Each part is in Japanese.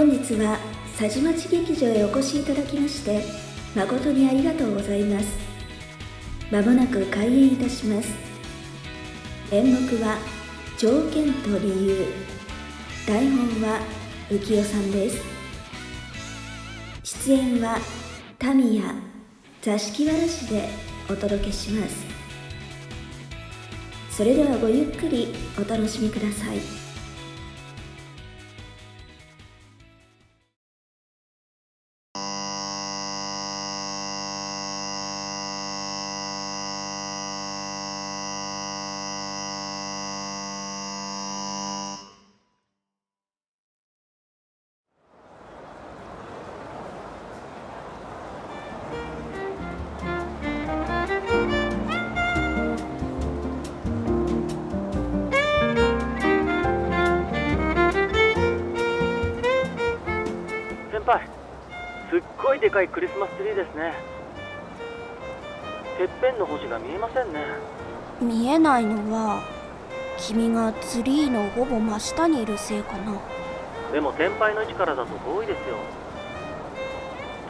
本日は佐治町劇場へお越しいただきまして誠にありがとうございます。まもなく開演いたします。演目は条件と理由。台本は浮世さんです。出演はタミヤ座敷わらしでお届けします。それではごゆっくりお楽しみください。でかいクリスマスツリーですね。てっぺんの星が見えませんね。見えないのは君がツリーのほぼ真下にいるせいかな。でも先輩の位置からだと遠いですよ。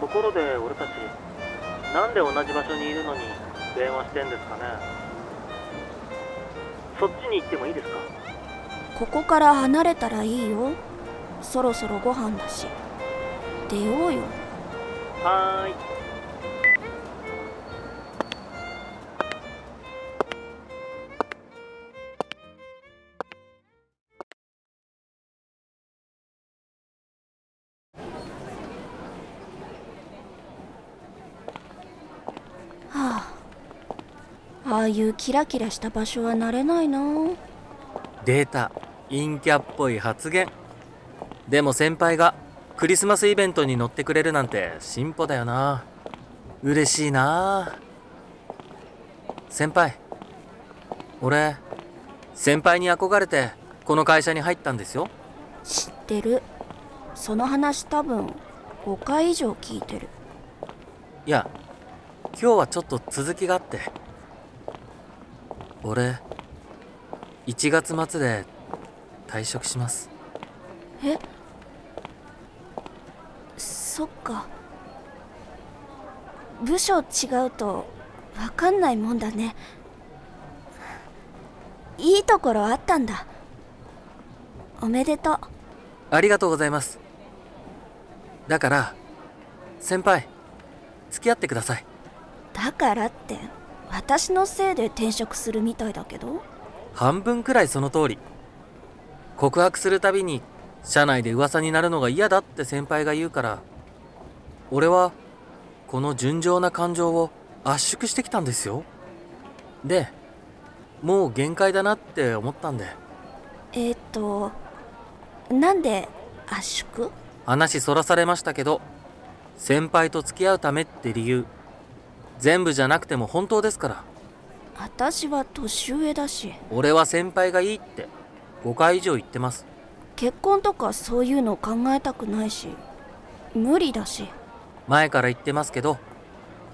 ところで俺たちなんで同じ場所にいるのに電話してんですかね。そっちに行ってもいいですか？ここから離れたらいいよ。そろそろご飯だし。出ようよはーい。はあ。ああいうキラキラした場所は慣れないな。データ陰キャっぽい発言。でも先輩がクリスマスイベントに乗ってくれるなんて進歩だよな。嬉しいな。先輩俺先輩に憧れてこの会社に入ったんですよ。知ってる。その話多分5回以上聞いてる。いや今日はちょっと続きがあって。俺1月末で退職します。えそっか。部署違うと分かんないもんだね。いいところあったんだ。おめでとう。ありがとうございます。だから先輩付き合ってください。だからって私のせいで転職するみたいだけど？半分くらいその通り。告白するたびに社内で噂になるのが嫌だって先輩が言うから俺はこの純情な感情を圧縮してきたんですよ。でもう限界だなって思ったんで。えー、っとなんで圧縮？話そらされましたけど先輩と付き合うためって理由。全部じゃなくても本当ですから。私は年上だし。俺は先輩がいいって5回以上言ってます。結婚とかそういうの考えたくないし無理だし前から言ってますけど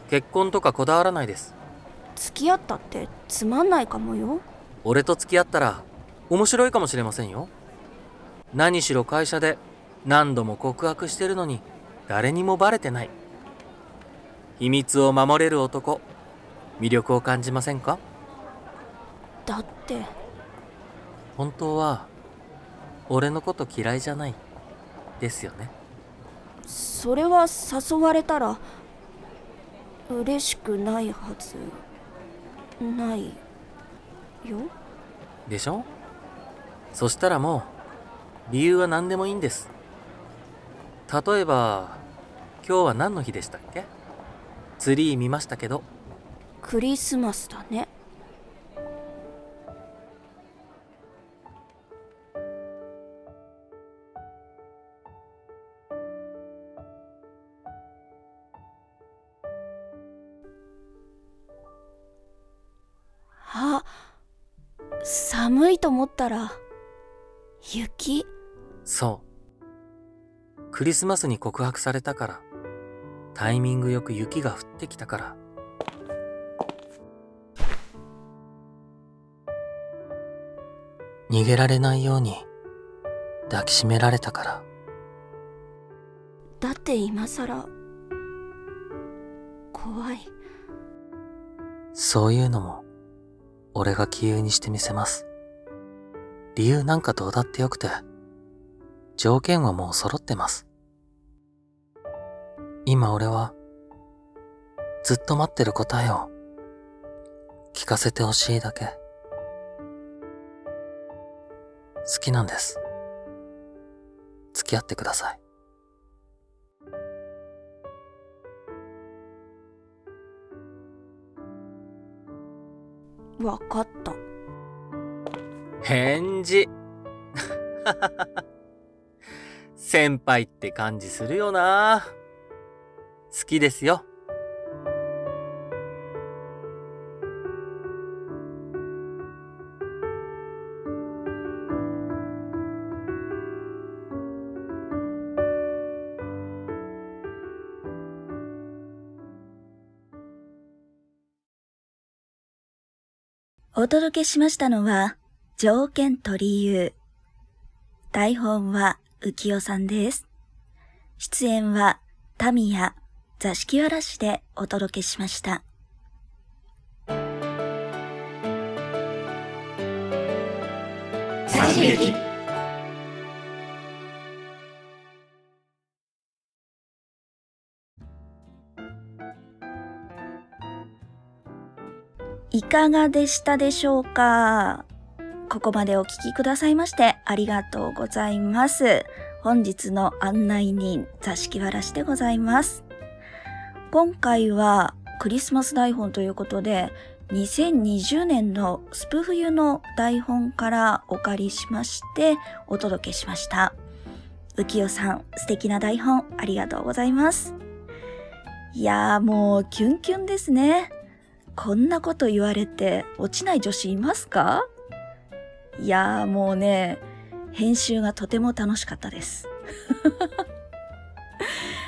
結婚とかこだわらないです。付き合ったってつまんないかもよ。俺と付き合ったら面白いかもしれませんよ。何しろ会社で何度も告白してるのに誰にもバレてない。秘密を守れる男魅力を感じませんか？だって。本当は俺のこと嫌いじゃない。ですよねそれは誘われたら嬉しくないはず。ないよ。でしょ？そしたらもう理由は何でもいいんです。例えば今日は何の日でしたっけ？ツリー見ましたけど。クリスマスだねたら雪？そう。クリスマスに告白されたから。タイミングよく雪が降ってきたから。逃げられないように抱きしめられたから。だって今さら怖い。そういうのも、俺が杞憂にしてみせます。理由なんかどうだってよくて、条件はもう揃ってます。今俺は、ずっと待ってる答えを、聞かせてほしいだけ。好きなんです。付き合ってください。わかった返事。先輩って感じするよな。好きですよ。お届けしましたのは、条件と理由。台本は浮世さんです。出演はタミヤ、座敷わらしでお届けしました。いかがでしたでしょうか？ここまでお聞きくださいましてありがとうございます。本日の案内人、座敷わらしでございます。今回はクリスマス台本ということで、2020年のスプ冬の台本からお借りしましてお届けしました。浮世さん、素敵な台本ありがとうございます。いやーもうキュンキュンですね。こんなこと言われて落ちない女子いますか？いやーもうね、編集がとても楽しかったです。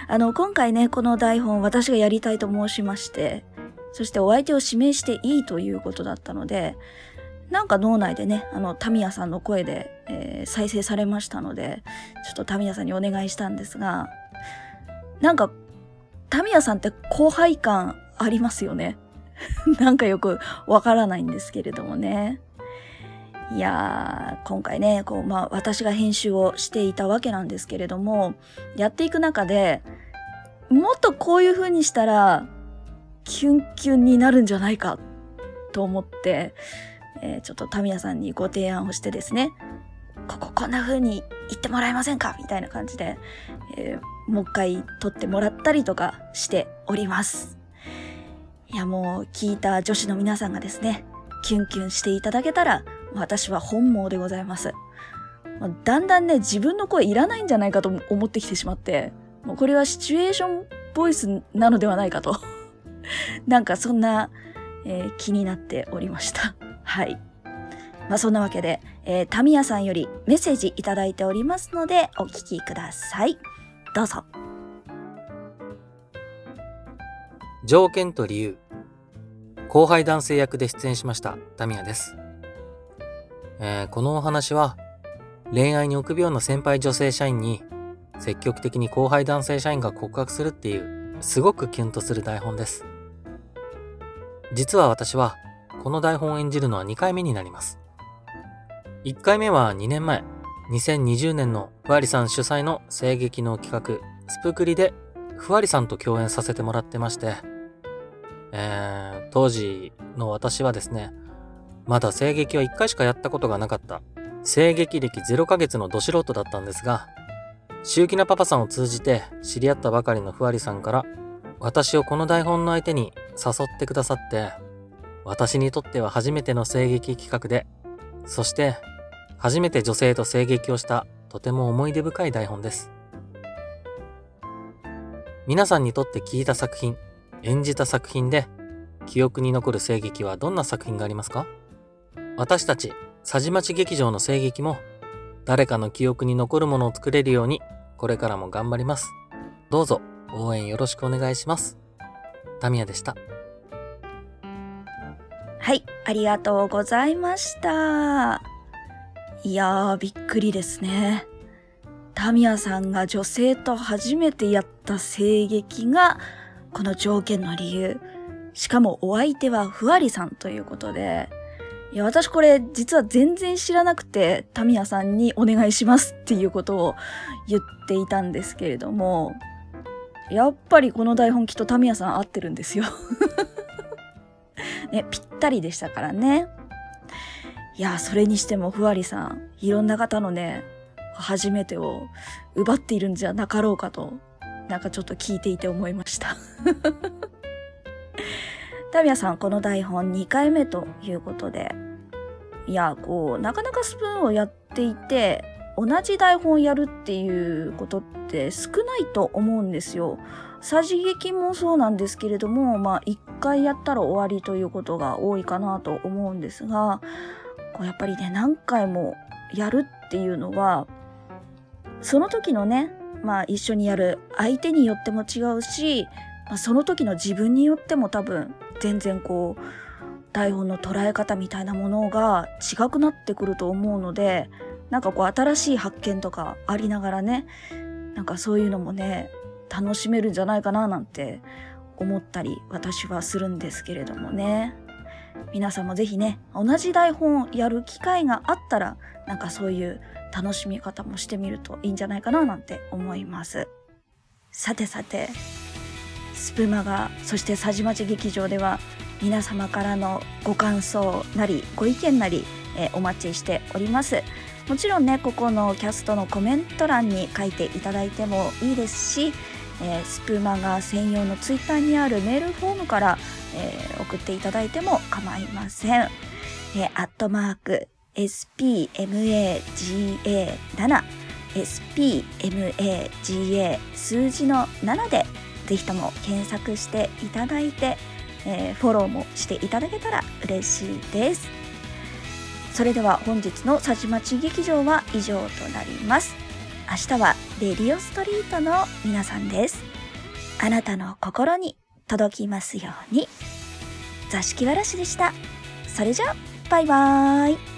あの、今回ね、この台本私がやりたいと申しまして、そしてお相手を指名していいということだったので、なんか脳内でね、あの、タミヤさんの声で、えー再生されましたので、ちょっとタミヤさんにお願いしたんですが、なんか、タミヤさんって後輩感ありますよね。なんかよくわからないんですけれどもね。いやー、今回ね、こう、まあ、私が編集をしていたわけなんですけれども、やっていく中で、もっとこういう風にしたら、キュンキュンになるんじゃないか、と思って、えーちょっとタミヤさんにご提案をしてですね、こここんな風に言ってもらえませんかみたいな感じで、えーもう一回撮ってもらったりとかしております。いやもう聞いた女子の皆さんがですね、キュンキュンしていただけたら、私は本望でございます。まあだんだんね、自分の声いらないんじゃないかと思ってきてしまって、もうこれはシチュエーションボイスなのではないかと。なんかそんな、えー気になっておりました。はい。まあそんなわけで、えータミヤさんよりメッセージいただいておりますので、お聞きください。どうぞ。条件と理由。後輩男性役で出演しましたタミヤです。えーこのお話は恋愛に臆病な先輩女性社員に積極的に後輩男性社員が告白するっていうすごくキュンとする台本です。実は私はこの台本を演じるのは2回目になります。1回目は2年前、2020年のふわりさん主催の声劇の企画、スプクリでふわりさんと共演させてもらってまして、えー、当時の私はですね、まだ声劇は1回しかやったことがなかった、声劇歴0ヶ月のど素人だったんですが、周気なパパさんを通じて知り合ったばかりのふわりさんから、私をこの台本の相手に誘ってくださって、私にとっては初めての声劇企画で、そして初めて女性と声劇をしたとても思い出深い台本です。皆さんにとって聞いた作品、演じた作品で記憶に残る声劇はどんな作品がありますか？私たち、佐治町劇場の声劇も誰かの記憶に残るものを作れるようにこれからも頑張ります。どうぞ応援よろしくお願いします。タミヤでした。はい、ありがとうございました。いやー、びっくりですね。タミヤさんが女性と初めてやった声劇が、この条件の理由。しかもお相手はふわりさんということで、いや、私これ実は全然知らなくて、タミヤさんにお願いしますっていうことを言っていたんですけれども、やっぱりこの台本きっとタミヤさん合ってるんですよ ね、ぴったりでしたからね。いや、それにしてもふわりさん、いろんな方のね、初めてを奪っているんじゃなかろうかと、なんかちょっと聞いていて思いました タミヤさん、この台本2回目ということで、いや、こう、なかなかスプーンをやっていて、同じ台本やるっていうことって少ないと思うんですよ。さじ劇もそうなんですけれども、まあ一回やったら終わりということが多いかなと思うんですが、こうやっぱりね、何回もやるっていうのは、その時のね、まあ一緒にやる相手によっても違うし、まあ、その時の自分によっても多分全然こう、台本の捉え方みたいなものが違くなってくると思うので、なんかこう新しい発見とかありながらね、なんかそういうのもね、楽しめるんじゃないかななんて思ったり私はするんですけれどもね。皆さんもぜひね、同じ台本をやる機会があったら、なんかそういう楽しみ方もしてみるといいんじゃないかななんて思います。さてさて、スプマガ、そして佐治町劇場では皆様からのご感想なりご意見なり、え、お待ちしております。もちろんねここのキャストのコメント欄に書いていただいてもいいですし、えー、スプーマガ専用のツイッターにあるメールフォームから、えー、送っていただいても構いません。アットマーク spmaga7 spmaga 数字の7でぜひとも検索していただいて、えー、フォローもしていただけたら嬉しいです。それでは本日の佐治町劇場は以上となります。明日はレディオストリートの皆さんです。あなたの心に届きますように。座敷わらしでした。それじゃバイバーイ。